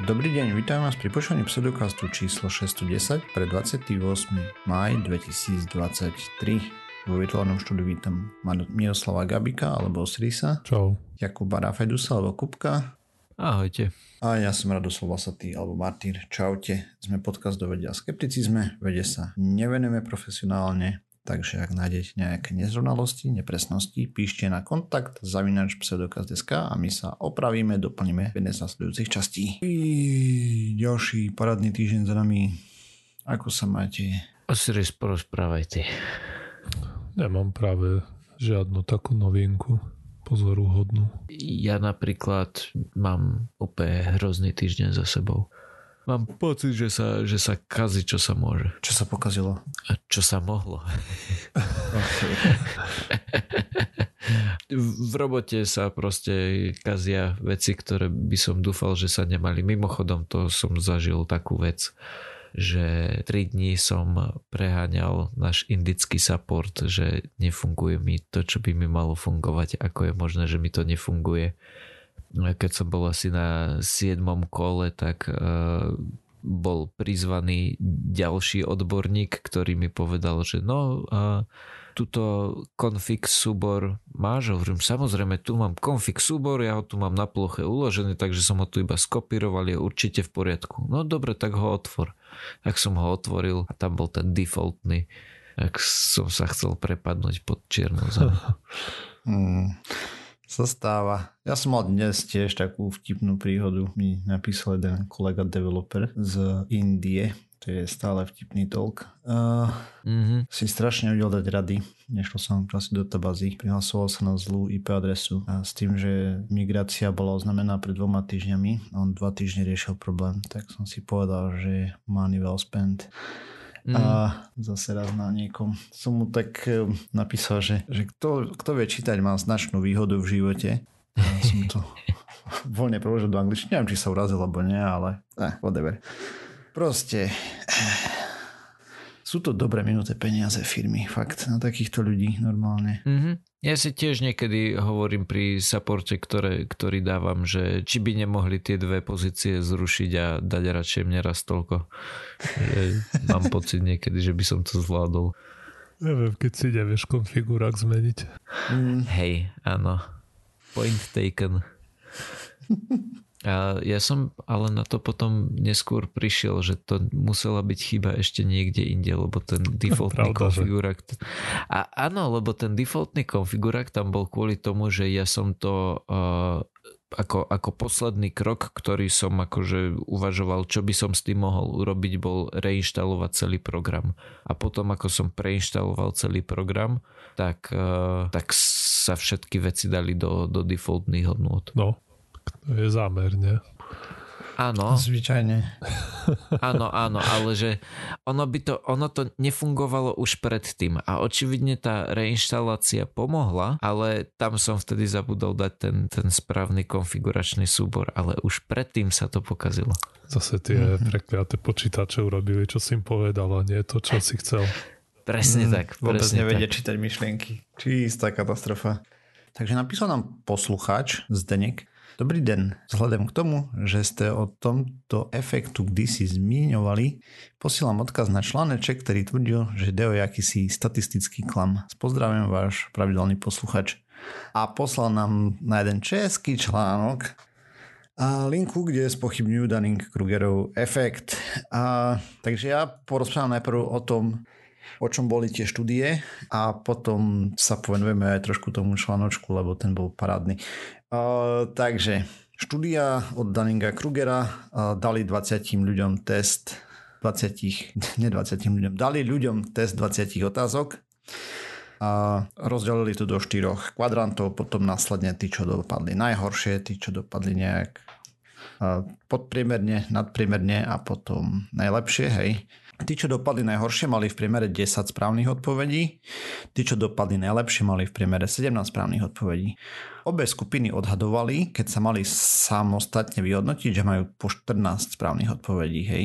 Dobrý deň, vítam vás pri počúvaní pseudokastu číslo 610 pre 28. maj 2023. Vo virtuálnom štúdiu vítam Miroslava Gabika alebo Osrisa. Čau. Jakuba Rafedusa alebo Kupka. Ahojte. A ja som Radoslav Vasatý alebo Martýr. Čaute. Sme podcast do vedia a skepticizme. Vede sa nevenujeme profesionálne, takže ak nájdete nejaké nezrovnalosti, nepresnosti, píšte na kontakt zavinač pseudokaz.sk a my sa opravíme, doplníme v jednej z nasledujúcich častí. I ďalší parádny týždeň za nami. Ako sa máte? Osiris, porozprávajte. Nemám práve žiadnu takú novinku pozoruhodnú. Ja napríklad mám úplne hrozný týždeň za sebou. Mám pocit, že sa, že sa kazí, čo sa môže. Čo sa pokazilo? A čo sa mohlo. v robote sa proste kazia veci, ktoré by som dúfal, že sa nemali. Mimochodom to som zažil takú vec, že 3 dní som preháňal náš indický support, že nefunguje mi to, čo by mi malo fungovať. Ako je možné, že mi to nefunguje keď som bol asi na 7. kole, tak uh, bol prizvaný ďalší odborník, ktorý mi povedal, že no, uh, túto config súbor máš? Hovorím, samozrejme, tu mám config súbor, ja ho tu mám na ploche uložený, takže som ho tu iba skopíroval, je určite v poriadku. No dobre, tak ho otvor. Tak som ho otvoril a tam bol ten defaultný, ak som sa chcel prepadnúť pod čiernu zem. hmm sa stáva. Ja som mal dnes tiež takú vtipnú príhodu. Mi napísal jeden kolega developer z Indie, to je stále vtipný talk. Uh, mm-hmm. Si strašne vedel dať rady. Nešlo som proste do tabazy. Prihlasoval sa na zlú IP adresu a s tým, že migrácia bola oznamená pred dvoma týždňami on dva týždne riešil problém, tak som si povedal, že money well spent. Mm. A zase raz na niekom som mu tak eh, napísal, že, že kto, kto vie čítať má značnú výhodu v živote. A som to voľne preložil do angličtiny. Neviem, či sa urazil alebo nie, ale eh, whatever. Proste sú to dobre minuté peniaze firmy, fakt, na takýchto ľudí normálne. Mm-hmm. Ja si tiež niekedy hovorím pri supporte, ktoré, ktorý dávam, že či by nemohli tie dve pozície zrušiť a dať radšej mne raz toľko. Že mám pocit niekedy, že by som to zvládol. Neviem, keď si nevieš konfigurák zmeniť. Mm. Hej, áno. Point taken. A ja som ale na to potom neskôr prišiel, že to musela byť chyba ešte niekde inde, lebo ten defaultný Pravda, konfigurák... Že... A áno, lebo ten defaultný konfigurák tam bol kvôli tomu, že ja som to uh, ako, ako posledný krok, ktorý som akože uvažoval, čo by som s tým mohol urobiť, bol reinštalovať celý program. A potom, ako som preinštaloval celý program, tak, uh, tak sa všetky veci dali do, do defaultných hodnôt. No, to je zámerne. Áno. Zvyčajne. Áno, áno, ale že ono by to, ono to nefungovalo už predtým a očividne tá reinštalácia pomohla, ale tam som vtedy zabudol dať ten, ten správny konfiguračný súbor, ale už predtým sa to pokazilo. Zase tie mm-hmm. prekliaté počítače urobili, čo si im povedal a nie to, čo si chcel. Presne mm, tak. Vôbec presne nevedia tak. čítať myšlienky. Čistá katastrofa. Takže napísal nám poslucháč Zdenek, Dobrý den. Vzhľadom k tomu, že ste o tomto efektu kdysi zmiňovali, posielam odkaz na článeček, ktorý tvrdil, že ide o akýsi statistický klam. S pozdravím váš pravidelný posluchač. A poslal nám na jeden český článok a linku, kde spochybňujú Dunning-Krugerov efekt. A, takže ja porozprávam najprv o tom, o čom boli tie štúdie a potom sa povenujeme aj trošku tomu článočku, lebo ten bol parádny. Takže štúdia od Dunninga Krugera uh, dali 20 ľuďom test 20, ne 20 ľuďom, dali ľuďom test 20 otázok a rozdelili to do štyroch kvadrantov, potom následne tí, čo dopadli najhoršie, tí, čo dopadli nejak podpriemerne, nadpriemerne a potom najlepšie, hej. Tí, čo dopadli najhoršie, mali v priemere 10 správnych odpovedí. Tí, čo dopadli najlepšie, mali v priemere 17 správnych odpovedí. Obe skupiny odhadovali, keď sa mali samostatne vyhodnotiť, že majú po 14 správnych odpovedí. Hej.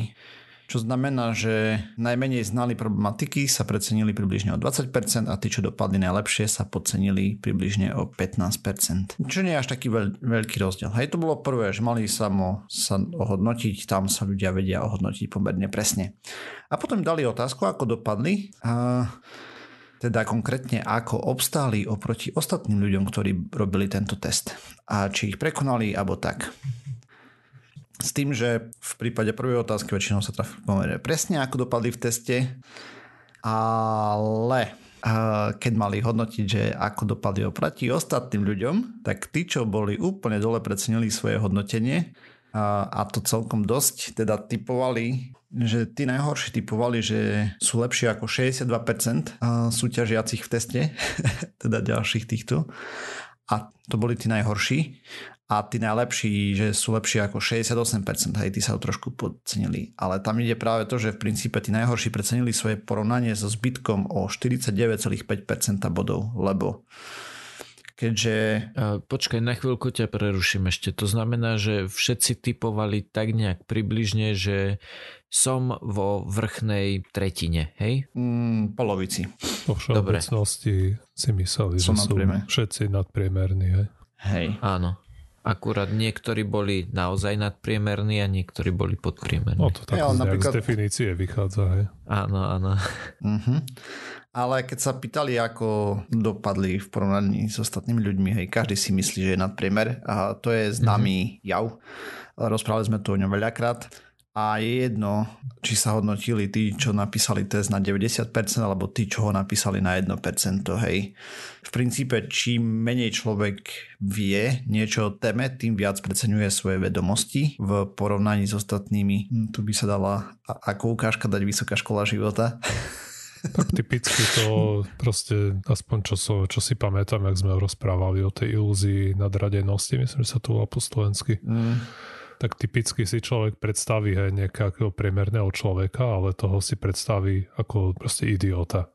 Čo znamená, že najmenej znali problematiky sa precenili približne o 20% a tí, čo dopadli najlepšie, sa podcenili približne o 15%. Čo nie je až taký veľ, veľký rozdiel. Hej, to bolo prvé, že mali samo sa ohodnotiť, tam sa ľudia vedia ohodnotiť pomerne presne. A potom dali otázku, ako dopadli. A teda konkrétne ako obstáli oproti ostatným ľuďom, ktorí robili tento test a či ich prekonali alebo tak. S tým, že v prípade prvej otázky väčšinou sa trafí pomerne presne, ako dopadli v teste, ale keď mali hodnotiť, že ako dopadli oproti ostatným ľuďom, tak tí, čo boli úplne dole, precenili svoje hodnotenie a to celkom dosť, teda typovali, že tí najhorší typovali, že sú lepšie ako 62% súťažiacich v teste, teda ďalších týchto. A to boli tí najhorší a tí najlepší, že sú lepšie ako 68%, hej, tí sa ho trošku podcenili. Ale tam ide práve to, že v princípe tí najhorší precenili svoje porovnanie so zbytkom o 49,5% bodov, lebo keďže... Počkaj, na chvíľku ťa preruším ešte. To znamená, že všetci typovali tak nejak približne, že som vo vrchnej tretine, hej? Mm, polovici. Po všeobecnosti si mysleli, že sú všetci nadpriemerní, hej? Hej. Áno. Akurát niektorí boli naozaj nadpriemerní a niektorí boli podpriemerní. No to tak ja, napríklad... z definície vychádza, hej? Áno, áno. Uh-huh. Ale keď sa pýtali, ako dopadli v porovnaní s ostatnými ľuďmi, hej, každý si myslí, že je nadpriemer a to je známy uh-huh. jav. Rozprávali sme tu o ňom veľakrát a je jedno, či sa hodnotili tí, čo napísali test na 90% alebo tí, čo ho napísali na 1%. Hej. V princípe, čím menej človek vie niečo o téme, tým viac preceňuje svoje vedomosti v porovnaní s ostatnými. Hm, tu by sa dala ako ukážka dať vysoká škola života. Tak typicky to proste, aspoň čo, so, čo si pamätám, jak sme rozprávali o tej ilúzii nadradenosti, myslím, že sa to volá po slovensky. Mm tak typicky si človek predstaví hej, nejakého priemerného človeka, ale toho si predstaví ako proste idiota.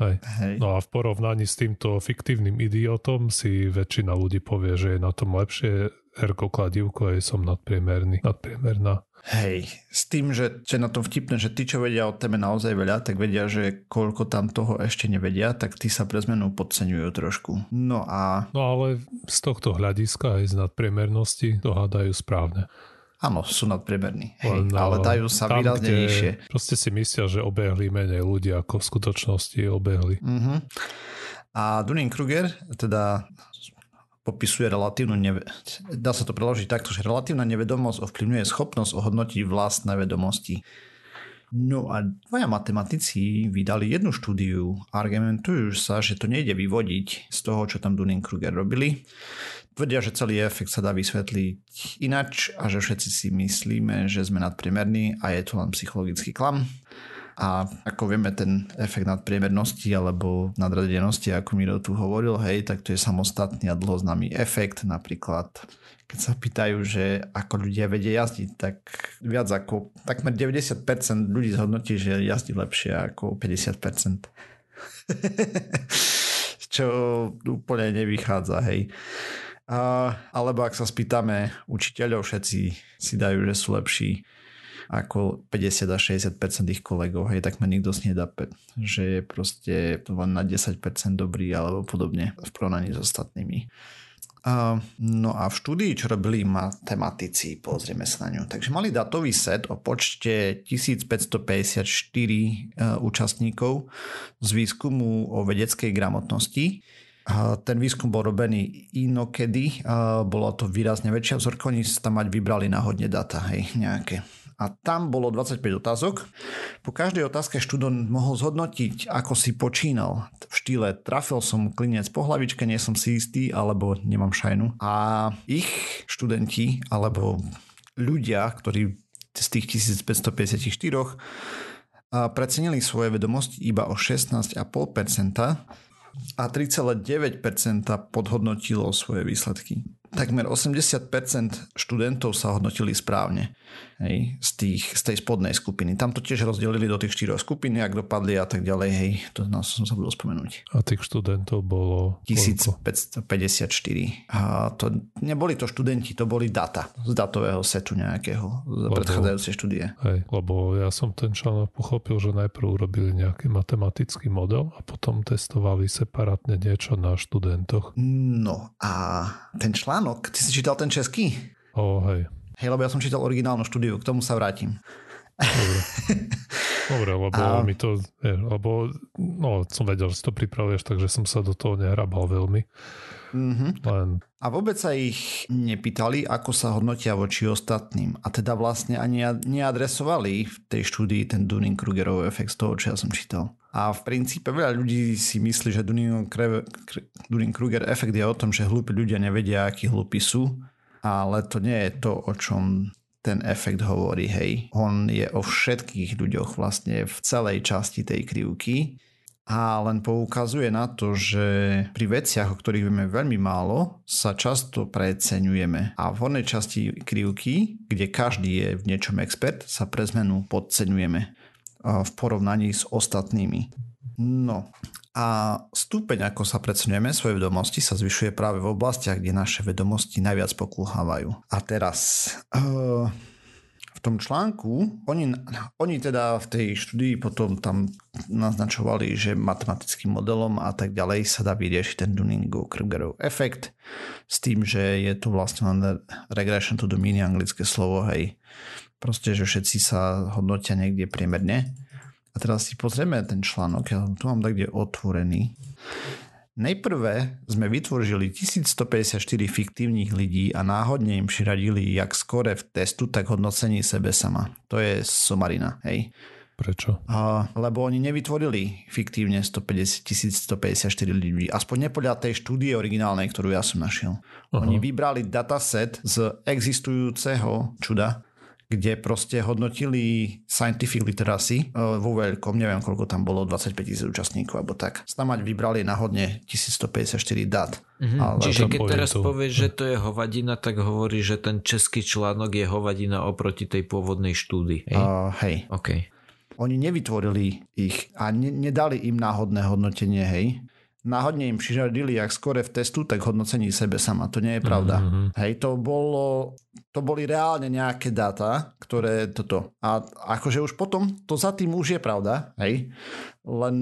Hej. Hej. No a v porovnaní s týmto fiktívnym idiotom si väčšina ľudí povie, že je na tom lepšie, ergo kladivko je som nadpriemerný, nadpriemerná. Hej, s tým, že, že na to vtipné, že tí, čo vedia o téme naozaj veľa, tak vedia, že koľko tam toho ešte nevedia, tak tí sa pre zmenu podceňujú trošku. No a... No ale z tohto hľadiska aj z nadpriemernosti to hádajú správne. Áno, sú nadpriemerní, hej, ale dajú sa tam, výrazne nižšie. Proste si myslia, že obehli menej ľudí, ako v skutočnosti obehli. Uh-huh. A Dunning-Kruger teda popisuje relatívnu neve... dá sa to preložiť takto, že relatívna nevedomosť ovplyvňuje schopnosť ohodnotiť vlastné vedomosti. No a dvaja matematici vydali jednu štúdiu a argumentujú sa, že to nejde vyvodiť z toho, čo tam Dunning-Kruger robili. Tvrdia, že celý efekt sa dá vysvetliť inač a že všetci si myslíme, že sme nadpriemerní a je to len psychologický klam. A ako vieme, ten efekt nadpriemernosti alebo nadradenosti, ako Miro tu hovoril, hej, tak to je samostatný a dlhoznámy efekt. Napríklad, keď sa pýtajú, že ako ľudia vedia jazdiť, tak viac ako takmer 90% ľudí zhodnotí, že jazdí lepšie ako 50%. Čo úplne nevychádza, hej. A, alebo ak sa spýtame učiteľov, všetci si dajú, že sú lepší ako 50 až 60% ich kolegov, hej, tak ma nikto nedá, že je proste len na 10% dobrý alebo podobne v porovnaní s ostatnými. Uh, no a v štúdii, čo robili matematici, pozrieme sa na ňu. Takže mali datový set o počte 1554 uh, účastníkov z výskumu o vedeckej gramotnosti. Uh, ten výskum bol robený inokedy, bolo to výrazne väčšia vzorka, oni sa tam mať vybrali náhodne data, hej, nejaké a tam bolo 25 otázok. Po každej otázke študent mohol zhodnotiť, ako si počínal. V štýle trafil som klinec po hlavičke, nie som si istý, alebo nemám šajnu. A ich študenti, alebo ľudia, ktorí z tých 1554 precenili svoje vedomosti iba o 16,5% a 3,9% podhodnotilo svoje výsledky. Takmer 80% študentov sa hodnotili správne hej, z, tých, z tej spodnej skupiny. Tam to tiež rozdelili do tých štyroch skupín, ak dopadli a tak ďalej, hej, to nás som sa budol spomenúť. A tých študentov bolo 1554. A to neboli to študenti, to boli data z datového setu nejakého z lebo, predchádzajúcej štúdie. Hej, lebo ja som ten článok pochopil, že najprv urobili nejaký matematický model a potom testovali separátne niečo na študentoch. No a ten článok, ty si čítal ten český? O, hej. Hej, lebo ja som čítal originálnu štúdiu, k tomu sa vrátim. Dobre. Dobre, lebo a... mi to, je, lebo no, som vedel, že to pripravuješ, takže som sa do toho nehrabal veľmi. Mm-hmm. Len... A vôbec sa ich nepýtali, ako sa hodnotia voči ostatným. A teda vlastne ani neadresovali v tej štúdii ten Dunning-Krugerov efekt z toho, čo ja som čítal. A v princípe veľa ľudí si myslí, že Dunning-Kruger efekt je o tom, že hlúpi ľudia nevedia, akí hlúpi sú ale to nie je to, o čom ten efekt hovorí, hej. On je o všetkých ľuďoch vlastne v celej časti tej krivky a len poukazuje na to, že pri veciach, o ktorých vieme veľmi málo, sa často preceňujeme. A v hornej časti krivky, kde každý je v niečom expert, sa pre zmenu podceňujeme v porovnaní s ostatnými. No a stupeň, ako sa predsunujeme svoje vedomosti, sa zvyšuje práve v oblastiach, kde naše vedomosti najviac pokulhávajú. A teraz... Uh, v tom článku, oni, oni teda v tej štúdii potom tam naznačovali, že matematickým modelom a tak ďalej sa dá vyriešiť ten Dunning-Krugerov efekt s tým, že je to vlastne len regression to the mean, anglické slovo, hej. Proste, že všetci sa hodnotia niekde priemerne a teraz si pozrieme ten článok, ja tu mám tak, kde otvorený. Najprve sme vytvorili 1154 fiktívnych ľudí a náhodne im přiradili jak skore v testu, tak hodnocení sebe sama. To je somarina, hej. Prečo? A, lebo oni nevytvorili fiktívne 150, 1154 ľudí. Aspoň nepodľa tej štúdie originálnej, ktorú ja som našiel. Uh-huh. Oni vybrali dataset z existujúceho čuda kde proste hodnotili scientific literacy e, vo veľkom, neviem koľko tam bolo, 25 tisíc účastníkov alebo tak. Snamať vybrali náhodne 1154 dát. Mm-hmm. Ale Čiže keď teraz to... povieš, že to je hovadina, tak hovorí, že ten český článok je hovadina oproti tej pôvodnej štúdii. Hej? Uh, hej. Okay. Oni nevytvorili ich a ne, nedali im náhodné hodnotenie, hej náhodne im priradili, jak skore v testu, tak hodnocení sebe sama. To nie je pravda. Mm-hmm. Hej, to bolo, to boli reálne nejaké dáta, ktoré toto. A akože už potom, to za tým už je pravda, hej. Len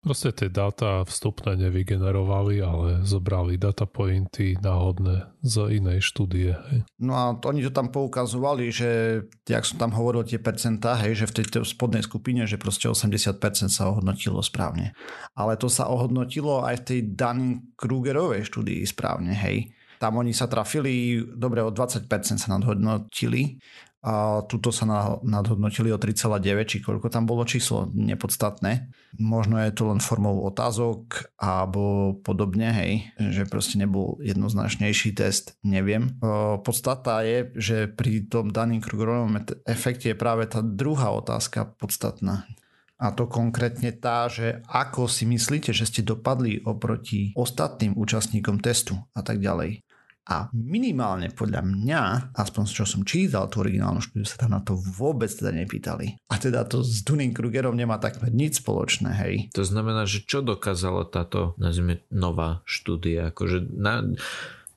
Proste tie dáta vstupné nevygenerovali, ale zobrali data pointy náhodné z inej štúdie. Hej. No a to, oni to tam poukazovali, že jak som tam hovoril tie percentá, hej, že v tejto spodnej skupine, že proste 80% sa ohodnotilo správne. Ale to sa ohodnotilo aj v tej Dunning-Krugerovej štúdii správne, hej. Tam oni sa trafili, dobre, o 20% sa nadhodnotili, a tuto sa nadhodnotili o 3,9, či koľko tam bolo číslo, nepodstatné. Možno je to len formou otázok alebo podobne, hej, že proste nebol jednoznačnejší test, neviem. Podstata je, že pri tom daným krugerovom efekte je práve tá druhá otázka podstatná. A to konkrétne tá, že ako si myslíte, že ste dopadli oproti ostatným účastníkom testu a tak ďalej. A minimálne podľa mňa, aspoň čo som čítal tú originálnu štúdiu, sa tam na to vôbec teda nepýtali. A teda to s Dunning-Krugerom nemá takmer nič spoločné, hej. To znamená, že čo dokázala táto, nazvime, nová štúdia? Akože na,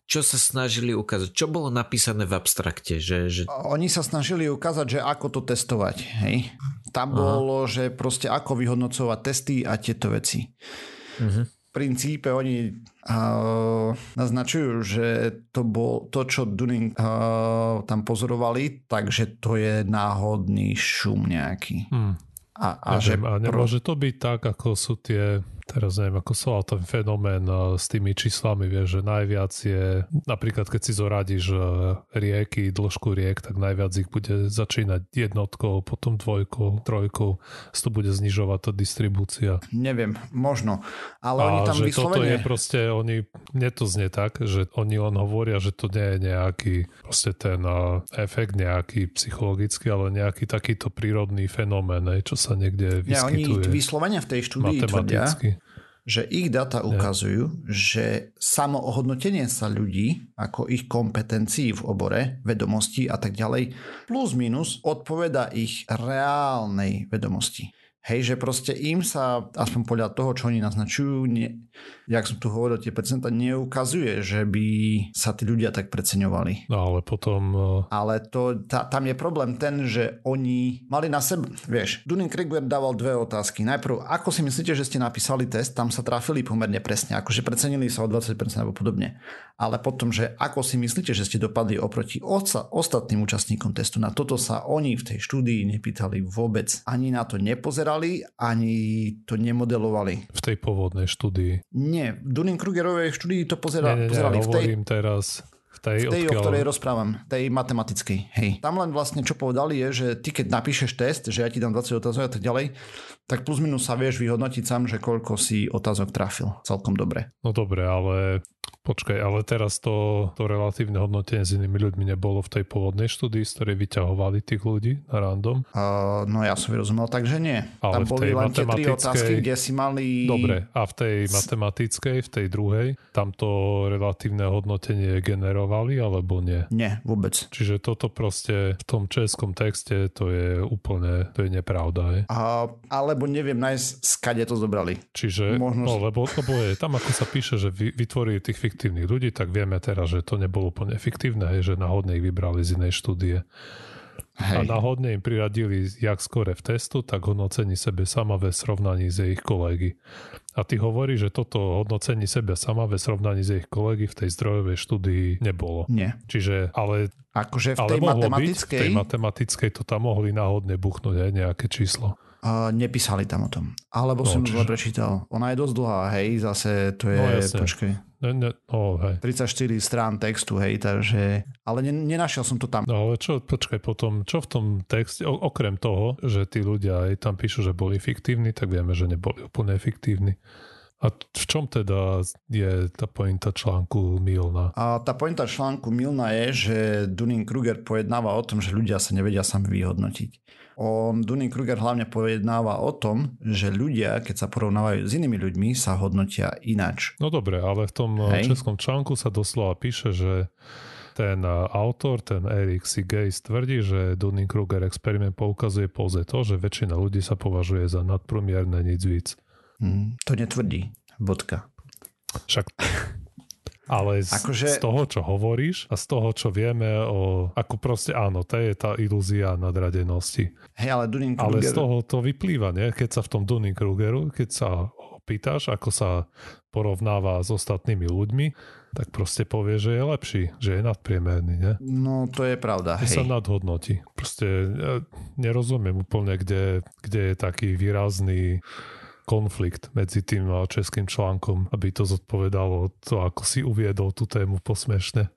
čo sa snažili ukázať? Čo bolo napísané v abstrakte? Že, že... Oni sa snažili ukázať, že ako to testovať. Hej? Tam Aha. bolo, že proste ako vyhodnocovať testy a tieto veci. Uh-huh princípe oni uh, naznačujú, že to bol to, čo Dunning uh, tam pozorovali, takže to je náhodný šum nejaký. Hmm. A, a, že a nemôže to byť tak, ako sú tie teraz neviem, ako sa ten fenomén eh, s tými číslami, vieš, že najviac je, napríklad keď si zoradíš eh, rieky, dĺžku riek, tak najviac ich bude začínať jednotkou, potom dvojkou, trojkou, to bude znižovať tá distribúcia. Neviem, možno, ale A oni tam že vyslovene... toto je proste, oni, mne to znie tak, že oni len hovoria, že to nie je nejaký proste ten uh, efekt nejaký psychologický, ale nejaký takýto prírodný fenomén, čo sa niekde vyskytuje. Nie, oni vyslovene v tej štúdii tvrdia, že ich data ukazujú, že samoohodnotenie sa ľudí, ako ich kompetencií v obore, vedomostí a tak ďalej, plus minus odpoveda ich reálnej vedomosti. Hej, že proste im sa, aspoň podľa toho, čo oni naznačujú, ne, jak som tu hovoril, tie percenta neukazuje, že by sa tí ľudia tak preceňovali. No ale potom... Uh... Ale to, tá, tam je problém ten, že oni mali na sebe, vieš, Dunning-Kruger dával dve otázky. Najprv, ako si myslíte, že ste napísali test, tam sa trafili pomerne presne, akože precenili sa o 20% alebo podobne. Ale potom, že ako si myslíte, že ste dopadli oproti osa, ostatným účastníkom testu, na toto sa oni v tej štúdii nepýtali vôbec. Ani na to nepozerali, ani to nemodelovali. V tej pôvodnej štúdii. Nie, Dunning-Krugerovej štúdii to pozera, nie, nie, pozerali nie, v tej... teraz v tej, v tej odkiaľ... o ktorej rozprávam, tej matematickej. Hej. Tam len vlastne čo povedali je, že ty keď napíšeš test, že ja ti dám 20 otázok a tak ďalej, tak plus minus sa vieš vyhodnotiť sám, že koľko si otázok trafil. Celkom dobre. No dobre, ale počkaj, ale teraz to, to relatívne hodnotenie s inými ľuďmi nebolo v tej pôvodnej štúdii, z ktorej vyťahovali tých ľudí na random? Uh, no ja som vyrozumel, takže nie. Ale Tam boli len tie tri otázky, kde si mali... Dobre, a v tej matematickej, v tej druhej, tam to relatívne hodnotenie generovali, alebo nie? Nie, vôbec. Čiže toto proste v tom českom texte to je úplne, to je nepravda. Je? Uh, ale alebo neviem nájsť, skade to zobrali. Čiže, Možno... no, lebo, lebo je, tam ako sa píše, že vytvorili tých fiktívnych ľudí, tak vieme teraz, že to nebolo úplne fiktívne, že náhodne ich vybrali z inej štúdie. Hej. A náhodne im priradili jak skore v testu, tak hodnocení sebe sama ve srovnaní s ich kolegy. A ty hovorí, že toto hodnocení sebe sama ve srovnaní s ich kolegy v tej zdrojovej štúdii nebolo. Nie. Čiže, ale Akože v tej matematickej... Byť, v tej matematickej to tam mohli náhodne buchnúť aj nejaké číslo. Uh, nepísali tam o tom. Alebo no, som čiže... zle prečítal. Ona je dosť dlhá, hej, zase to je, no, počkej. Ne, ne, no, hej. 34 strán textu, hej, takže, ale ne, nenašiel som to tam. No ale čo, počkaj, potom, čo v tom texte, o, okrem toho, že tí ľudia aj tam píšu, že boli fiktívni, tak vieme, že neboli úplne efektívni. A v čom teda je tá pointa článku milná? A tá pointa článku milná je, že Dunning-Kruger pojednáva o tom, že ľudia sa nevedia sami vyhodnotiť. On Dunning-Kruger hlavne pojednáva o tom, že ľudia, keď sa porovnávajú s inými ľuďmi, sa hodnotia ináč. No dobre, ale v tom eh, Hej. českom článku sa doslova píše, že ten eh, autor, ten Eric C. Gates tvrdí, že Dunning-Kruger experiment poukazuje pouze to, že väčšina ľudí sa považuje za nadpremierne nic víc. Mm, to netvrdí. Bodka. Však ale z, akože... z toho, čo hovoríš a z toho, čo vieme o... Ako proste áno, to je tá ilúzia nadradenosti. Hej, ale dunning Ale z toho to vyplýva, nie? Keď sa v tom Dunning-Krugeru, keď sa pýtaš, ako sa porovnáva s ostatnými ľuďmi, tak proste povie, že je lepší, že je nadpriemerný, nie? No, to je pravda, hej. sa nadhodnotí. Proste ja nerozumiem úplne, kde, kde je taký výrazný konflikt medzi tým českým článkom, aby to zodpovedalo to, ako si uviedol tú tému posmešne.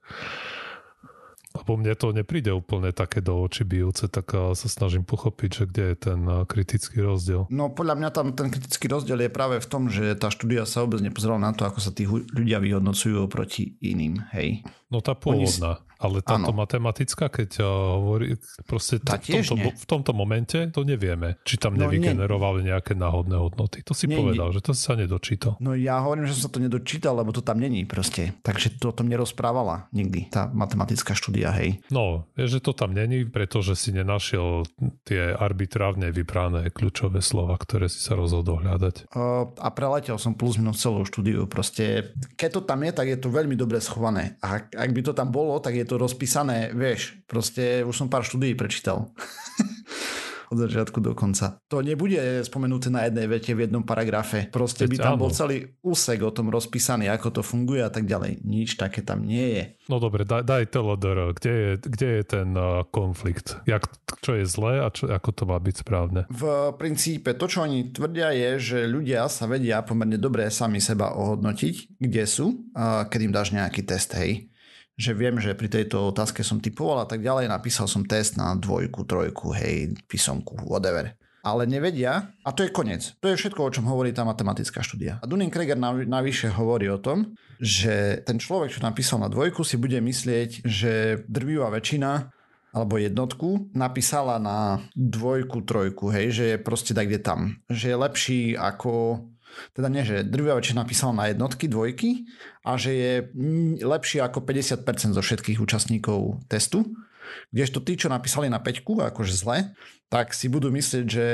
Lebo mne to nepríde úplne také do očí bijúce, tak sa snažím pochopiť, že kde je ten kritický rozdiel. No podľa mňa tam ten kritický rozdiel je práve v tom, že tá štúdia sa vôbec nepozerala na to, ako sa tí ľudia vyhodnocujú oproti iným, hej. No tá pôvodná. Ale táto ano. matematická, keď uh, hovorí, proste t- v, tomto, v tomto momente to nevieme, či tam no, nevygenerovali ne. nejaké náhodné hodnoty. To si nie, povedal, nie. že to sa nedočítal. No ja hovorím, že som sa to nedočítal, lebo to tam není proste. Takže to o tom nerozprávala nikdy, tá matematická štúdia, hej. No, je, že to tam není, pretože si nenašiel tie arbitrárne vybrané kľúčové slova, ktoré si sa rozhodol hľadať. Uh, a preletel som plus minus celú štúdiu. Proste, keď to tam je, tak je to veľmi dobre schované. A ak by to tam bolo, tak je to rozpísané, vieš, proste už som pár štúdií prečítal. od začiatku do konca. To nebude spomenuté na jednej vete v jednom paragrafe. Proste by tam bol celý úsek o tom rozpísaný, ako to funguje a tak ďalej. Nič také tam nie je. No dobre, daj, daj TLDR. Kde je, kde je ten uh, konflikt? Jak, čo je zlé a čo, ako to má byť správne? V princípe to, čo oni tvrdia je, že ľudia sa vedia pomerne dobre sami seba ohodnotiť, kde sú, uh, keď im dáš nejaký test, hej že viem, že pri tejto otázke som typoval a tak ďalej, napísal som test na dvojku, trojku, hej, písomku, whatever. Ale nevedia, a to je koniec. To je všetko, o čom hovorí tá matematická štúdia. A Dunning-Kruger navyše hovorí o tom, že ten človek, čo napísal na dvojku, si bude myslieť, že drvivá väčšina alebo jednotku napísala na dvojku, trojku, hej, že je proste tak, kde tam. Že je lepší ako teda nie, že drvivá väčšina napísala na jednotky, dvojky a že je lepšie ako 50% zo všetkých účastníkov testu. Kdežto tí, čo napísali na 5, akože zle, tak si budú myslieť, že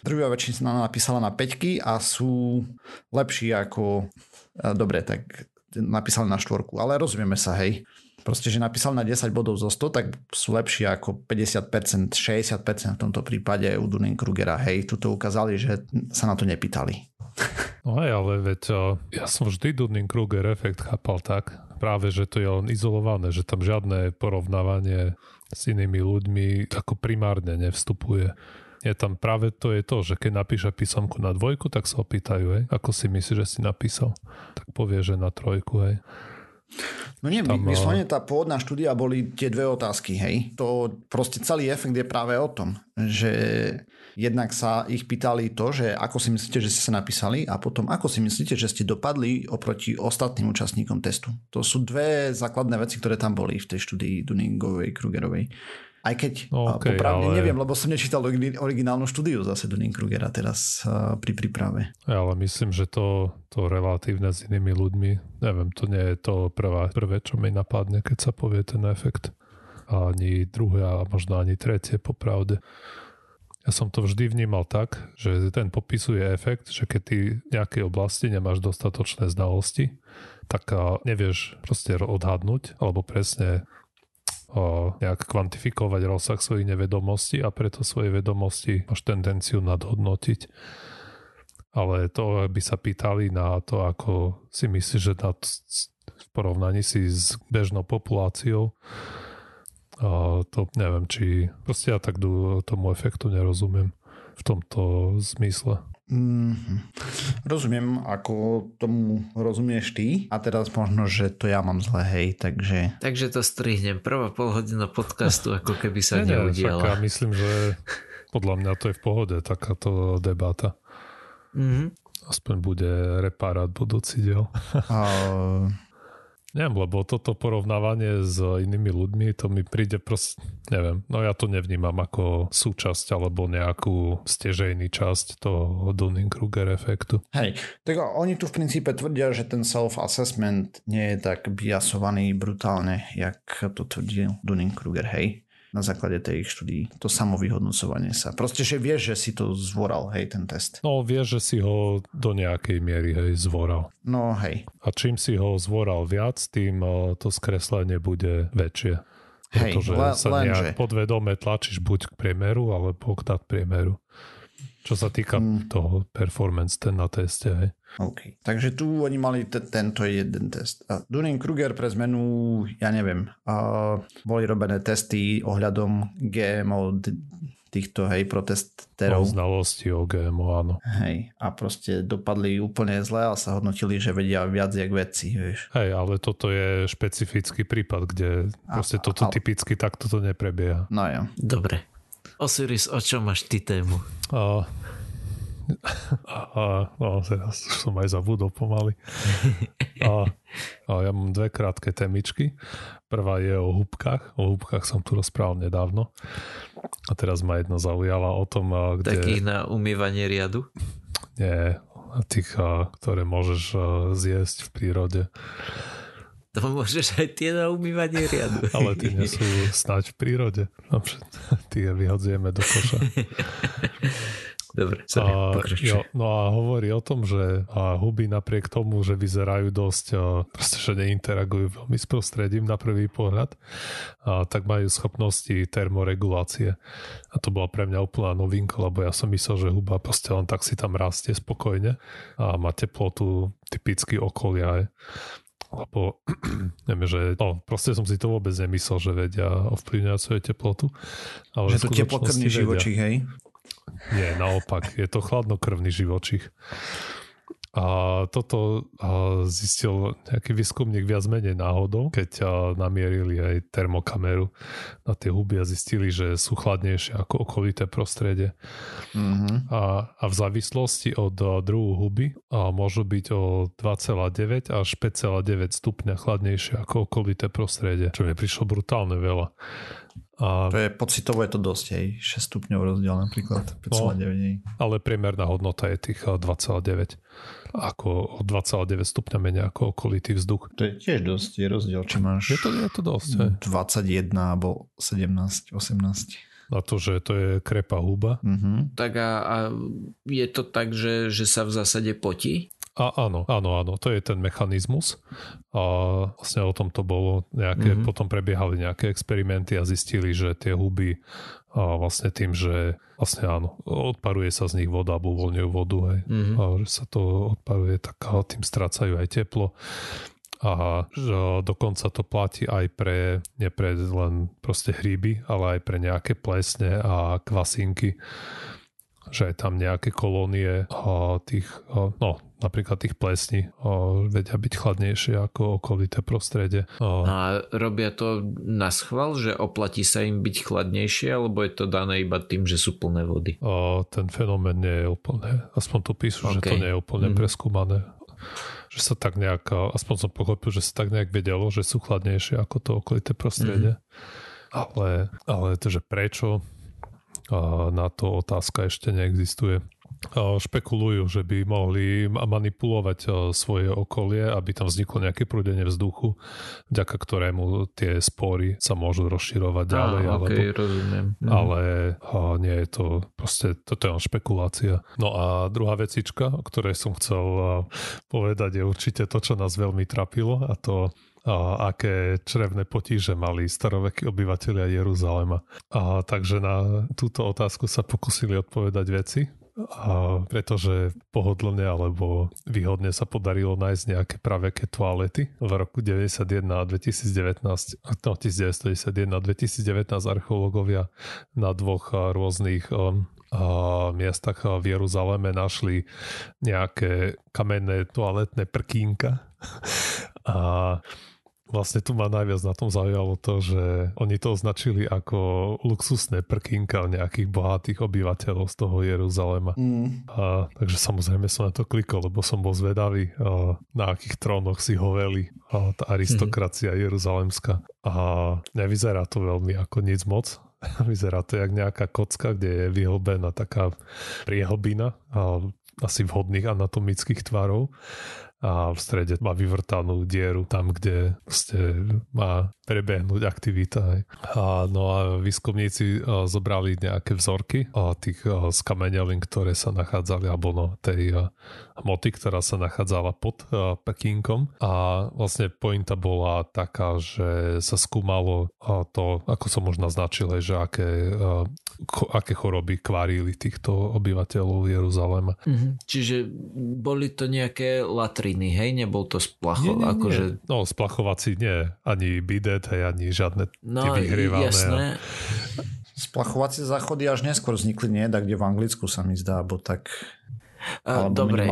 drvivá väčšina napísala na 5 a sú lepší ako... Dobre, tak napísali na štvorku, ale rozumieme sa, hej proste, že napísal na 10 bodov zo 100, tak sú lepšie ako 50%, 60% v tomto prípade u Dunning Krugera. Hej, tu to ukázali, že sa na to nepýtali. No aj, ale veď ja som vždy Dunning Kruger efekt chápal tak, práve, že to je len izolované, že tam žiadne porovnávanie s inými ľuďmi ako primárne nevstupuje. Je tam práve to je to, že keď napíše písomku na dvojku, tak sa opýtajú, hej, ako si myslíš, že si napísal. Tak povie, že na trojku, hej. No nie, tam, vyslovene tá pôvodná štúdia boli tie dve otázky, hej. To proste celý efekt je práve o tom, že jednak sa ich pýtali to, že ako si myslíte, že ste sa napísali a potom ako si myslíte, že ste dopadli oproti ostatným účastníkom testu. To sú dve základné veci, ktoré tam boli v tej štúdii Dunningovej, Krugerovej. Aj keď no, okay, popravde ale... neviem, lebo som nečítal originálnu štúdiu zase Dunning Krugera teraz pri príprave. Ja, ale myslím, že to, to relatívne s inými ľuďmi, neviem, to nie je to prvá, prvé, čo mi napadne, keď sa povie ten efekt. A ani druhé a možno ani tretie, popravde. Ja som to vždy vnímal tak, že ten popisuje efekt, že keď ty v nejakej oblasti nemáš dostatočné znalosti, tak nevieš proste odhadnúť alebo presne nejak kvantifikovať rozsah svojich nevedomostí a preto svoje vedomosti máš tendenciu nadhodnotiť. Ale to, aby sa pýtali na to, ako si myslíš, že na v porovnaní si s bežnou populáciou, a to neviem, či proste ja tak tomu efektu nerozumiem v tomto zmysle. Mm-hmm. Rozumiem, ako tomu rozumieš ty a teraz možno, že to ja mám zle, hej, takže... Takže to strihnem. Prvá pol hodina podcastu, ako keby sa ne, neudiala. ja myslím, že podľa mňa to je v pohode, takáto debata. Mm-hmm. Aspoň bude reparát budúci diel. Uh, Neviem, lebo toto porovnávanie s inými ľuďmi, to mi príde proste, neviem, no ja to nevnímam ako súčasť alebo nejakú stežejný časť toho Dunning-Kruger efektu. Hej, tak oni tu v princípe tvrdia, že ten self-assessment nie je tak biasovaný brutálne, jak to tvrdil Dunning-Kruger, hej na základe tej ich štúdii. To samovyhodnocovanie sa. Proste, že vieš, že si to zvoral, hej, ten test. No, vieš, že si ho do nejakej miery, hej, zvoral. No, hej. A čím si ho zvoral viac, tým eh, to skreslenie bude väčšie. Hej, Pretože le, sa nejak že... podvedome tlačíš buď k priemeru, alebo k priemeru. Čo sa týka mm. toho performance ten na teste, hej. OK. Takže tu oni mali t- tento jeden test. A Dunning-Kruger pre zmenu, ja neviem, a boli robené testy ohľadom GMO týchto, hej, protestérov. O znalosti o GMO, áno. Hej, a proste dopadli úplne zle a sa hodnotili, že vedia viac jak vedci, vieš. Hej, ale toto je špecifický prípad, kde a, proste toto a, typicky takto to neprebieha. No jo. Dobre. Osiris, o čom máš ty tému? A, a, no, teraz som aj zabudol pomaly. A, a ja mám dve krátke temičky. Prvá je o húbkach. O húbkach som tu rozprával nedávno. A teraz ma jedno zaujala o tom, kde... Takých na umývanie riadu? Nie, tých, ktoré môžeš zjesť v prírode. To môžeš aj tie na umývanie riadu. Ale tie nie sú snáď v prírode. Tie vyhodzujeme do koša. Dobre, sorry, a, jo, no a hovorí o tom, že a huby napriek tomu, že vyzerajú dosť, a, proste, že neinteragujú veľmi s prostredím na prvý pohľad, a, tak majú schopnosti termoregulácie. A to bola pre mňa úplná novinka, lebo ja som myslel, že huba proste len tak si tam rastie spokojne a má teplotu typicky okolia. lebo neviem, že no, proste som si to vôbec nemyslel, že vedia ovplyvňovať svoju teplotu. Ale že to teplokrvný živočích, hej? Nie, naopak, je to chladnokrvný živočích. A toto zistil nejaký výskumník viac menej náhodou, keď namierili aj termokameru na tie huby a zistili, že sú chladnejšie ako okolité prostredie. Mm-hmm. A, a v závislosti od druhu huby môžu byť o 2,9 až 5,9 stupňa chladnejšie ako okolité prostredie, čo mi prišlo brutálne veľa. A... To je pocitovo je to dosť, hej. 6 stupňov rozdiel napríklad, 5,9. No, ale priemerná hodnota je tých 2,9 ako o 2,9 stupňa menej ako okolitý vzduch. To je tiež dosť je rozdiel, či máš je to, je to dosť, 21 alebo 17, 18 na to, že to je krepa huba. Mm-hmm. Tak a, a je to tak, že, že sa v zásade potí? A áno, áno, áno, to je ten mechanizmus. A vlastne o tom to bolo nejaké, mm-hmm. potom prebiehali nejaké experimenty a zistili, že tie huby a vlastne tým, že vlastne áno, odparuje sa z nich voda alebo uvoľňujú vodu, hej. Mm-hmm. A že sa to odparuje, tak tým strácajú aj teplo a že dokonca to platí aj pre, nie pre len proste hríby, ale aj pre nejaké plesne a kvasinky že je tam nejaké kolónie tých, no napríklad tých plesní vedia byť chladnejšie ako okolité prostredie. A robia to na schvál, že oplatí sa im byť chladnejšie, alebo je to dané iba tým, že sú plné vody? Ten fenomén nie je úplne, aspoň tu píšu, okay. že to nie je úplne mm. preskúmané že sa tak nejak, aspoň som pochopil, že sa tak nejak vedelo, že sú chladnejšie ako to okolité prostredie. Mm. Ale, ale to, že prečo, na to otázka ešte neexistuje špekulujú, že by mohli manipulovať svoje okolie, aby tam vzniklo nejaké prúdenie vzduchu, vďaka ktorému tie spory sa môžu rozširovať ďalej. Á, alebo, okay, rozumiem. Mhm. Ale nie je to, proste toto je len špekulácia. No a druhá vecička, o ktorej som chcel povedať, je určite to, čo nás veľmi trapilo a to a aké črevné potíže mali starovekí obyvateľia Jeruzalema. A takže na túto otázku sa pokusili odpovedať veci, a pretože pohodlne alebo výhodne sa podarilo nájsť nejaké praveké toalety v roku 91 a 2019 no 1991 a 2019 archeológovia na dvoch rôznych um, a miestach v Jeruzaleme našli nejaké kamenné toaletné prkínka. A Vlastne tu ma najviac na tom zaujalo to, že oni to označili ako luxusné prkínka nejakých bohatých obyvateľov z toho Jeruzalema. Mm. A, takže samozrejme som na to klikol, lebo som bol zvedavý, a, na akých trónoch si hoveli a, tá aristokracia mm. jeruzalemská. A nevyzerá to veľmi ako nic moc. Vyzerá to jak nejaká kocka, kde je vyhlbená taká priehlbina a asi vhodných anatomických tvarov a v strede má vyvrtanú dieru tam, kde má prebehnúť aktivita. A, no a výskumníci zobrali nejaké vzorky a tých a, ktoré sa nachádzali, alebo no, tej a, hmoty, ktorá sa nachádzala pod a, Pekínkom. A vlastne pointa bola taká, že sa skúmalo to, ako som už naznačil, že aké, aké choroby kvarili týchto obyvateľov Jeruzalema. Mm-hmm. Čiže boli to nejaké latry iný, hej? Nebol to splachov, nie, nie, akože... Nie. No, splachovací nie, ani bidet, hej, ani žiadne no, vyhrievané. Jasné. A... Splachovacie záchody až neskôr vznikli, nie? Tak kde v Anglicku sa mi zdá, bo tak... Uh, dobre,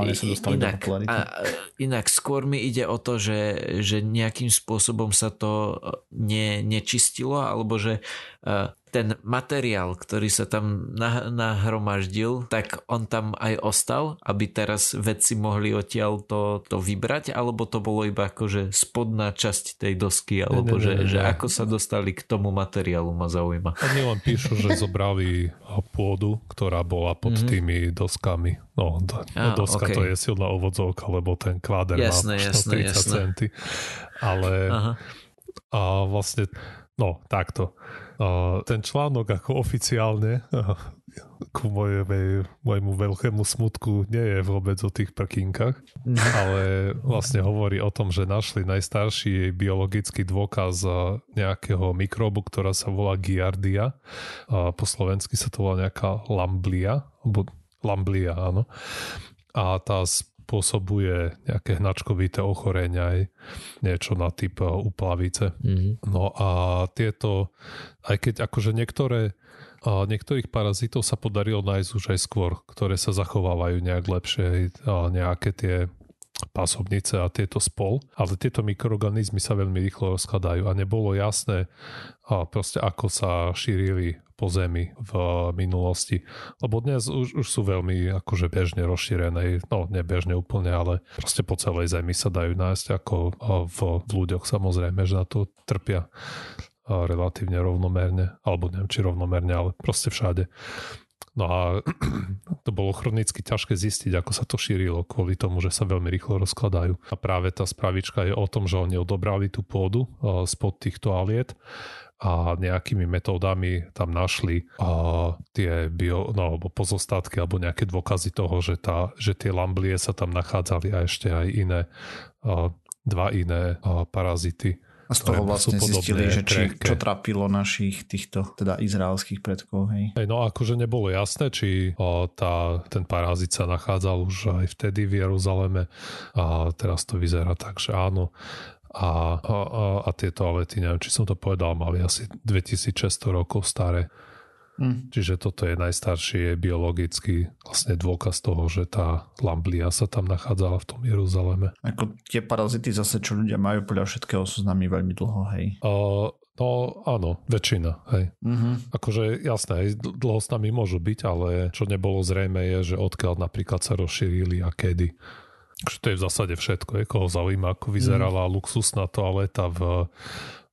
inak, a, inak skôr mi ide o to, že, že nejakým spôsobom sa to ne, nečistilo, alebo že uh, ten materiál, ktorý sa tam nahromaždil, tak on tam aj ostal, aby teraz vedci mohli odtiaľ to, to vybrať, alebo to bolo iba akože spodná časť tej dosky, alebo ne, ne, ne, že, ne. že ako sa dostali k tomu materiálu ma zaujíma. Oni len píšu, že zobrali pôdu, ktorá bola pod mm-hmm. tými doskami. No, do, ah, doska okay. to je silná ovodzovka, lebo ten kváder jasné, má jasné, 30 jasné. centy. Ale Aha. a vlastne, no takto ten článok ako oficiálne ku mojej, mojemu veľkému smutku nie je vôbec o tých prkinkách, mhm. ale vlastne hovorí o tom, že našli najstarší biologický dôkaz nejakého mikrobu, ktorá sa volá Giardia. Po slovensky sa to volá nejaká lamblia, lamblia, áno. A tá spôsobuje nejaké hnačkovité ochorenia aj niečo na typ uplavice. Mm-hmm. No a tieto, aj keď akože niektoré a niektorých parazitov sa podarilo nájsť už aj skôr, ktoré sa zachovávajú nejak lepšie, a nejaké tie pasobnice a tieto spol, ale tieto mikroorganizmy sa veľmi rýchlo rozkladajú a nebolo jasné a proste ako sa šírili po zemi v minulosti. Lebo dnes už, už sú veľmi akože bežne rozšírené, no nebežne úplne, ale proste po celej zemi sa dajú nájsť ako v, v ľuďoch samozrejme, že na to trpia relatívne rovnomerne, alebo neviem, či rovnomerne, ale proste všade. No a to bolo chronicky ťažké zistiť, ako sa to šírilo kvôli tomu, že sa veľmi rýchlo rozkladajú. A práve tá spravička je o tom, že oni odobrali tú pôdu spod tých toaliet a nejakými metódami tam našli a tie bio, no, alebo pozostatky alebo nejaké dôkazy toho, že, tá, že tie lamblie sa tam nachádzali a ešte aj iné, a dva iné parazity a z toho vlastne zistili, že či, čo trapilo našich týchto teda izraelských predkov. Hej. Hej, no akože nebolo jasné, či o, tá, ten parazit sa nachádzal už aj vtedy v Jeruzaleme a teraz to vyzerá tak, že áno. A, a, a, a tie toalety, neviem, či som to povedal, mali asi 2600 rokov staré. Mm. Čiže toto je najstarší biologický vlastne dôkaz toho, že tá lamblia sa tam nachádzala v tom Jeruzaleme. Ako tie parazity zase, čo ľudia majú podľa všetkého sú s nami veľmi dlho, hej? Uh, no áno, väčšina, hej. Mm-hmm. Akože jasné, dlho s nami môžu byť, ale čo nebolo zrejme je, že odkiaľ napríklad sa rozšírili a kedy. Takže to je v zásade všetko. Je koho zaujíma, ako vyzerala mm. luxusná toaleta v...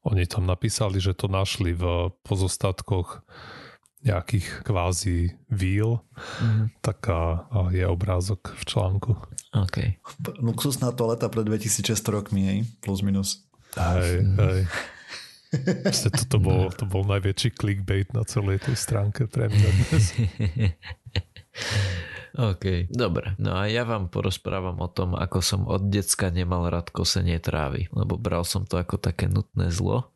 Oni tam napísali, že to našli v pozostatkoch nejakých kvázi víl, mm-hmm. taká je obrázok v článku. OK. Luxusná toaleta pred 2600 rokmi, hej? Plus minus. Hej, hej. Proste toto bol, to bol najväčší clickbait na celej tej stránke pre mňa dnes. OK, dobre. No a ja vám porozprávam o tom, ako som od decka nemal rád kosenie trávy, lebo bral som to ako také nutné zlo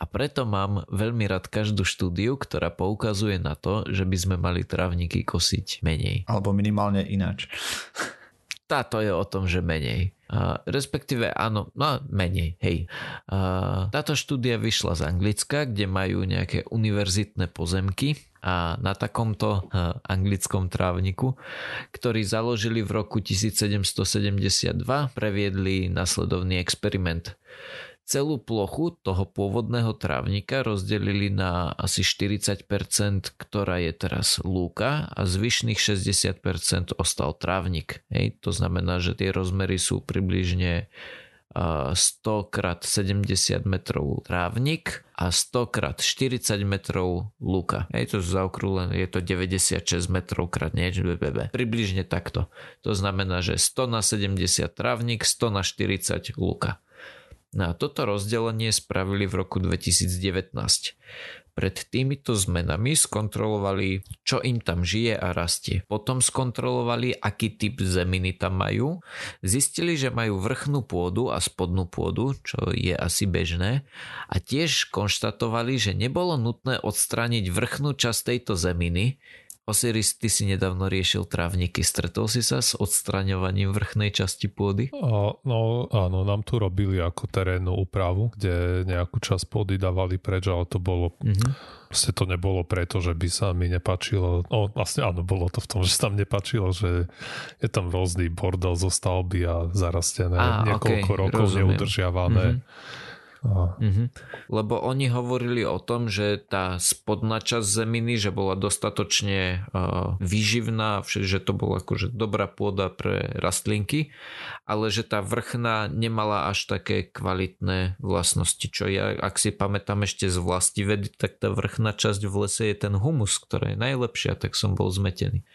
a preto mám veľmi rád každú štúdiu, ktorá poukazuje na to, že by sme mali trávniky kosiť menej. Alebo minimálne ináč. Táto je o tom, že menej. Uh, respektíve áno, no menej, hej. Uh, táto štúdia vyšla z Anglicka, kde majú nejaké univerzitné pozemky a na takomto uh, anglickom trávniku, ktorý založili v roku 1772, previedli nasledovný experiment. Celú plochu toho pôvodného trávnika rozdelili na asi 40%, ktorá je teraz lúka a zvyšných 60% ostal trávnik. Hej, to znamená, že tie rozmery sú približne 100 x 70 metrov trávnik a 100 x 40 metrov lúka. Hej, to zaokrúlené, je to 96 metrov krát niečo, približne takto. To znamená, že 100 na 70 trávnik, 100 na 40 lúka. No a toto rozdelenie spravili v roku 2019. Pred týmito zmenami skontrolovali, čo im tam žije a rastie. Potom skontrolovali, aký typ zeminy tam majú. Zistili, že majú vrchnú pôdu a spodnú pôdu, čo je asi bežné. A tiež konštatovali, že nebolo nutné odstrániť vrchnú časť tejto zeminy, Osiris, ty si nedávno riešil trávniky. Stretol si sa s odstraňovaním vrchnej časti pôdy? A, no áno, nám tu robili ako terénnu úpravu, kde nejakú časť pôdy dávali preč, ale to bolo... Mm-hmm. Proste to nebolo preto, že by sa mi nepačilo, no vlastne áno, bolo to v tom, že sa tam nepačilo, že je tam rôzny bordel zo stavby a zarastené a, niekoľko okay, rokov rozumiem. neudržiavané. Mm-hmm Mm-hmm. Lebo oni hovorili o tom, že tá spodná časť zeminy, že bola dostatočne uh, výživná, že to bola akože dobrá pôda pre rastlinky, ale že tá vrchná nemala až také kvalitné vlastnosti, čo ja, ak si pamätám ešte z vlasti vedy, tak tá vrchná časť v lese je ten humus, ktorá je najlepšia, tak som bol zmetený.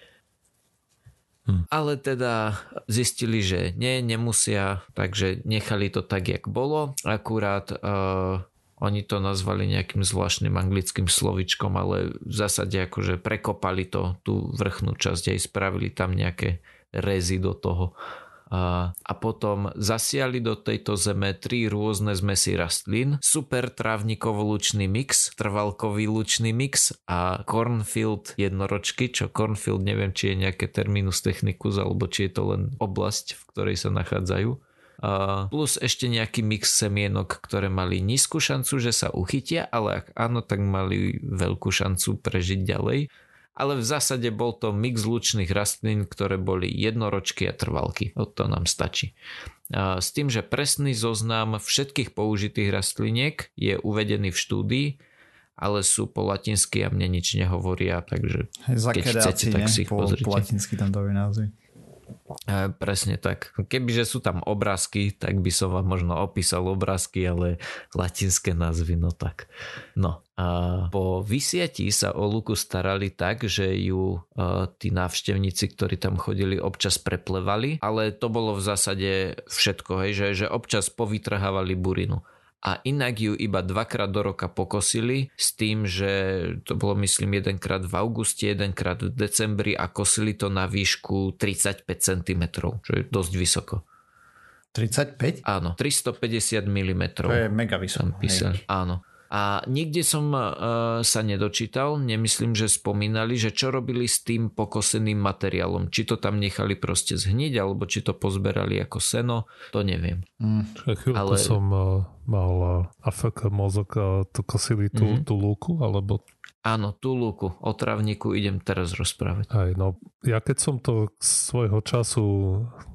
Hm. Ale teda zistili, že nie, nemusia, takže nechali to tak, jak bolo. Akurát uh, oni to nazvali nejakým zvláštnym anglickým slovičkom, ale v zásade akože prekopali to, tú vrchnú časť aj spravili tam nejaké rezy do toho a, potom zasiali do tejto zeme tri rôzne zmesy rastlín, super trávnikovo-lučný mix, trvalkový lučný mix a cornfield jednoročky, čo cornfield neviem, či je nejaké terminus technicus alebo či je to len oblasť, v ktorej sa nachádzajú. Plus ešte nejaký mix semienok, ktoré mali nízku šancu, že sa uchytia, ale ak áno, tak mali veľkú šancu prežiť ďalej ale v zásade bol to mix lučných rastlín, ktoré boli jednoročky a trvalky. O to nám stačí. S tým, že presný zoznam všetkých použitých rastliniek je uvedený v štúdii, ale sú po latinsky a mne nič nehovoria, takže keď chcete, tak si ich po, pozrite. Po latinsky tam dávajú názvy. E, presne tak. Kebyže sú tam obrázky, tak by som vám možno opísal obrázky, ale latinské názvy, no tak. No a po vysiatí sa o Luku starali tak, že ju uh, tí návštevníci, ktorí tam chodili, občas preplevali, ale to bolo v zásade všetko, hej, že, že občas povytrhávali burinu a inak ju iba dvakrát do roka pokosili s tým, že to bolo myslím jedenkrát v auguste, jedenkrát v decembri a kosili to na výšku 35 cm, čo je dosť vysoko. 35? Áno, 350 mm. To je mega vysoko. Áno. A nikde som uh, sa nedočítal, nemyslím, že spomínali, že čo robili s tým pokoseným materiálom. Či to tam nechali proste zhniť, alebo či to pozberali ako seno, to neviem. Mm. Chvíľku Ale... som uh, mal uh, afek mozog, to kosili tú, mm-hmm. tú lúku, alebo Áno, tú lúku o travníku idem teraz rozprávať. Aj, no, ja keď som to svojho času,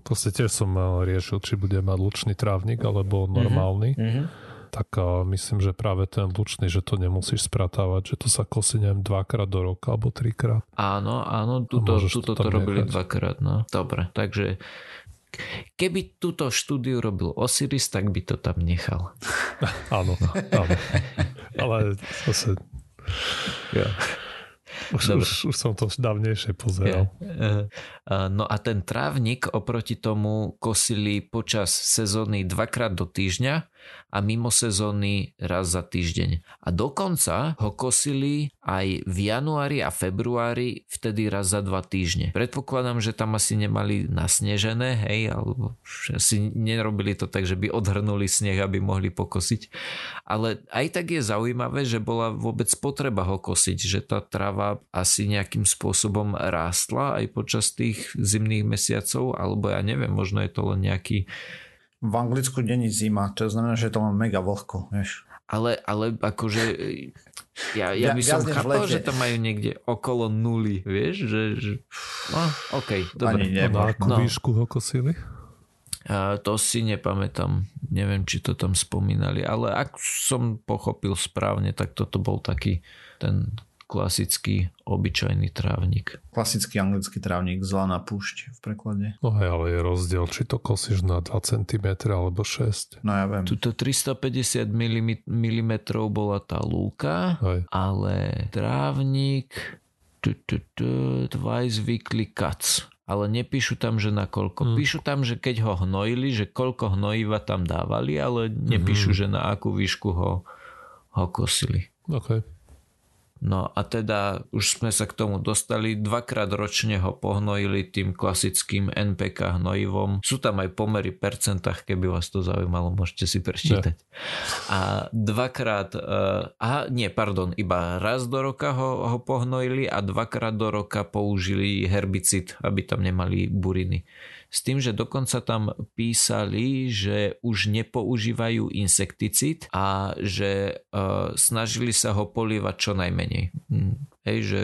proste tiež som riešil, či bude mať lučný trávnik alebo normálny. Mm-hmm tak myslím, že práve ten lučný, že to nemusíš spratávať, že to sa kosí neviem dvakrát do roka alebo trikrát. Áno, áno, tuto, tuto to, to robili dvakrát, no. Dobre, takže Keby túto štúdiu robil Osiris, tak by to tam nechal. áno, áno. Ale zase... Ja. Už, už, už som to dávnejšie pozeral. Yeah. No a ten trávnik oproti tomu kosili počas sezóny dvakrát do týždňa a mimo sezóny raz za týždeň. A dokonca ho kosili aj v januári a februári, vtedy raz za dva týždne. Predpokladám, že tam asi nemali nasnežené, hej, alebo asi nerobili to tak, že by odhrnuli sneh, aby mohli pokosiť. Ale aj tak je zaujímavé, že bola vôbec potreba ho kosiť, že tá tráva asi nejakým spôsobom rástla aj počas tých zimných mesiacov, alebo ja neviem, možno je to len nejaký v Anglicku není zima, to znamená, že to má mega vlhko, vieš. Ale, ale akože ja, ja by som chápal, že to majú niekde okolo nuly, vieš, že, že no, OK, dobre. Ani na akú no. výšku ho kosili? A to si nepamätám, neviem, či to tam spomínali, ale ak som pochopil správne, tak toto bol taký ten klasický obyčajný trávnik. Klasický anglický trávnik, zlaná púšť v preklade. No hej, ale je rozdiel, či to kosíš na 2 cm alebo 6. No ja viem. Tuto 350 mm bola tá lúka, hej. ale trávnik twice weekly cuts ale nepíšu tam, že na koľko. Hmm. Píšu tam, že keď ho hnojili, že koľko hnojiva tam dávali, ale nepíšu, hmm. že na akú výšku ho, ho kosili. Okay. No a teda už sme sa k tomu dostali, dvakrát ročne ho pohnojili tým klasickým NPK hnojivom. Sú tam aj pomery percentách, keby vás to zaujímalo, môžete si prečítať. Ne. A dvakrát, uh, aha, nie, pardon, iba raz do roka ho, ho pohnojili a dvakrát do roka použili herbicid, aby tam nemali buriny s tým, že dokonca tam písali, že už nepoužívajú insekticid a že uh, snažili sa ho polievať čo najmenej. Hm. Hej, že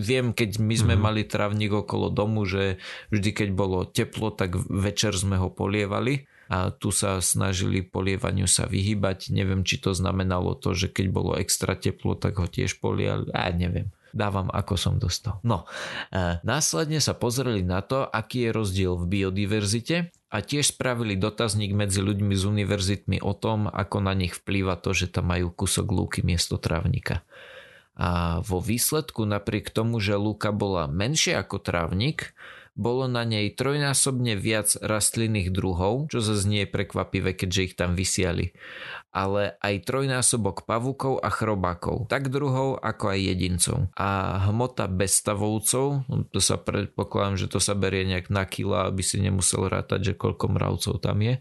viem, keď my sme mm-hmm. mali travník okolo domu, že vždy keď bolo teplo, tak večer sme ho polievali a tu sa snažili polievaniu sa vyhybať. Neviem, či to znamenalo to, že keď bolo extra teplo, tak ho tiež poliali. A neviem dávam ako som dostal. No, e, následne sa pozreli na to, aký je rozdiel v biodiverzite a tiež spravili dotazník medzi ľuďmi z univerzitmi o tom, ako na nich vplýva to, že tam majú kúsok lúky miesto trávnika. A vo výsledku napriek tomu, že lúka bola menšia ako trávnik, bolo na nej trojnásobne viac rastlinných druhov, čo zase nie prekvapivé, keďže ich tam vysiali ale aj trojnásobok pavúkov a chrobákov, tak druhov ako aj jedincov. A hmota bezstavovcov, no to sa predpokladám, že to sa berie nejak na kila, aby si nemusel rátať, že koľko mravcov tam je,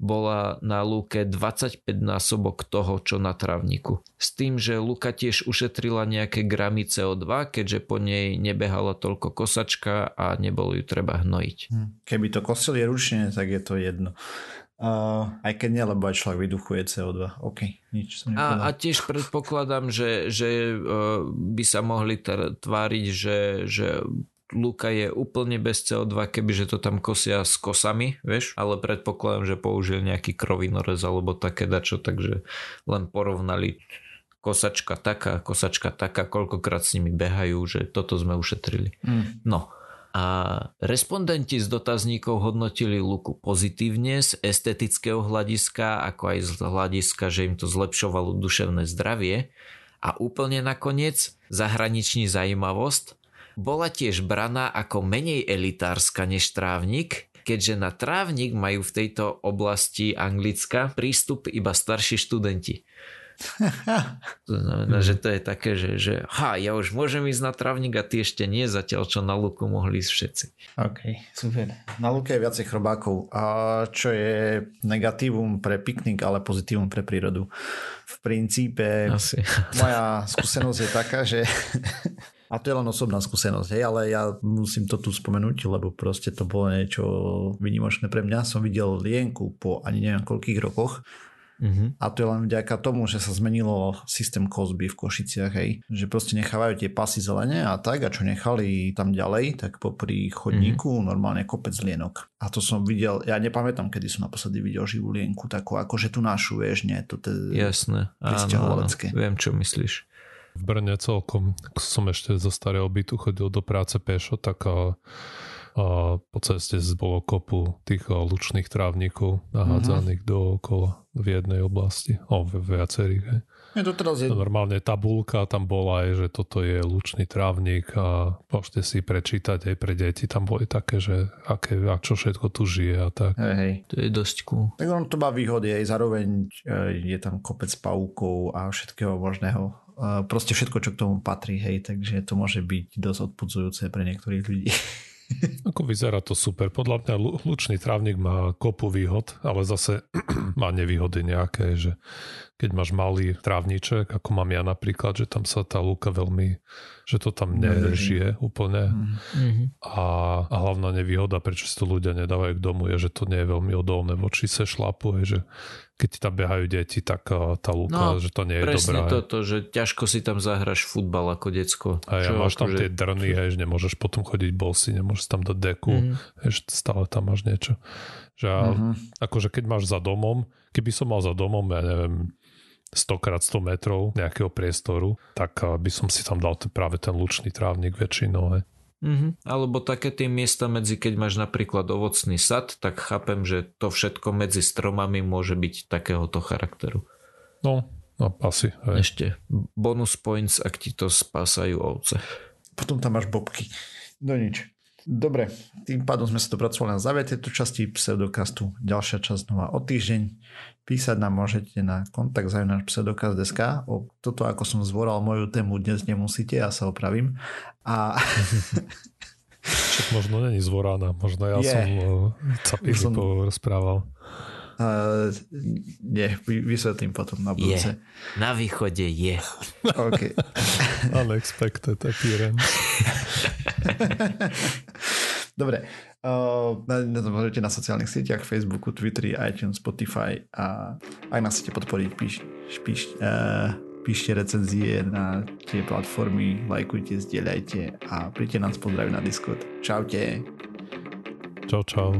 bola na lúke 25 násobok toho, čo na travníku. S tým, že lúka tiež ušetrila nejaké gramy CO2, keďže po nej nebehala toľko kosačka a nebolo ju treba hnojiť. Hm. Keby to kosili ručne, tak je to jedno. Uh, aj keď nie, lebo aj človek vyduchuje CO2. OK, nič som a, a tiež predpokladám, že, že uh, by sa mohli tváriť, že, že Luka je úplne bez CO2, kebyže to tam kosia s kosami, vieš, ale predpokladám, že použili nejaký krovinorez alebo také dačo, takže len porovnali kosačka taká, kosačka taká, koľkokrát s nimi behajú, že toto sme ušetrili. Mm. No, A respondenti z dotazníkov hodnotili luku pozitívne z estetického hľadiska, ako aj z hľadiska, že im to zlepšovalo duševné zdravie. A úplne nakoniec zahraniční zajímavosť bola tiež braná ako menej elitárska než trávnik, keďže na trávnik majú v tejto oblasti Anglicka prístup iba starší študenti. To znamená, že to je také, že, že ha, ja už môžem ísť na travník a ty ešte nie, zatiaľ čo na luku mohli ísť všetci. OK, super. Na luke je viacej chrobákov, a čo je negatívum pre piknik, ale pozitívum pre prírodu. V princípe Asi. moja skúsenosť je taká, že a to je len osobná skúsenosť, hej, ale ja musím to tu spomenúť, lebo proste to bolo niečo vynimočné pre mňa. Som videl lienku po ani neviem koľkých rokoch Mm-hmm. A to je len vďaka tomu, že sa zmenilo systém kozby v Košiciach, hej. Že proste nechávajú tie pasy zelene a tak, a čo nechali tam ďalej, tak popri chodníku mm-hmm. normálne kopec lienok. A to som videl, ja nepamätám, kedy som naposledy videl živú lienku, takú akože tu našu, vieš, nie, to je Jasné, áno, áno, viem, čo myslíš. V Brne celkom, som ešte zo starého bytu chodil do práce pešo, tak a po ceste bolo kopu tých lučných trávnikov nahádzaných mm-hmm. dookola v jednej oblasti, o v viacerých. Hej. Je to teraz je... Normálne tabulka tam bola aj, že toto je lučný trávnik a môžete si prečítať aj pre deti. Tam boli také, že aké, a čo všetko tu žije a tak. Hej, hej. To je dosť cool. Tak on to má výhody aj zároveň e, je tam kopec pavúkov a všetkého možného. Proste všetko, čo k tomu patrí, hej, takže to môže byť dosť odpudzujúce pre niektorých ľudí. Ako vyzerá to super. Podľa mňa lučný trávnik má kopu výhod, ale zase má nevýhody nejaké, že keď máš malý trávniček, ako mám ja napríklad, že tam sa tá lúka veľmi, že to tam nežije úplne. Mm-hmm. A, a hlavná nevýhoda, prečo si to ľudia nedávajú k domu, je, že to nie je veľmi odolné voči se šlapu, je, že keď tam behajú deti, tak tá lúka, no, že to nie je presne dobré. toto, že ťažko si tam zahraš futbal ako decko. A ja máš tam že... tie drny, hej, že nemôžeš potom chodiť bosy, nemôžeš tam do deku, mm. hej, stále tam máš niečo. Že mm-hmm. akože keď máš za domom, keby som mal za domom, ja neviem, 100 x 100 metrov nejakého priestoru, tak by som si tam dal práve ten lučný trávnik väčšinou. Hej. Mm-hmm. Alebo také tie miesta medzi, keď máš napríklad ovocný sad, tak chápem, že to všetko medzi stromami môže byť takéhoto charakteru. No, no asi. Hej. Ešte bonus points, ak ti to spásajú ovce. Potom tam máš bobky. No nič. Dobre, tým pádom sme sa dopracovali na záver tejto časti pseudokastu. Ďalšia časť znova o týždeň. Písať nám môžete na kontakt zavináč pseudokast.sk. O toto, ako som zvoral moju tému, dnes nemusíte, ja sa opravím. A... Však možno není zvorána, možno ja yeah. som uh, som... rozprával. Uh, nie, vysvetlím potom na budúce. Je. Na východe je. OK. Unexpected appearance. Dobre. Uh, môžete na sociálnych sieťach, Facebooku, Twitteri, iTunes, Spotify a ak nás chcete podporiť, píš, píš, uh, píšte recenzie na tie platformy, lajkujte, zdieľajte a príďte nás pozdraviť na Discord. Čaute. Čau, čau.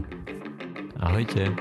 Ahojte.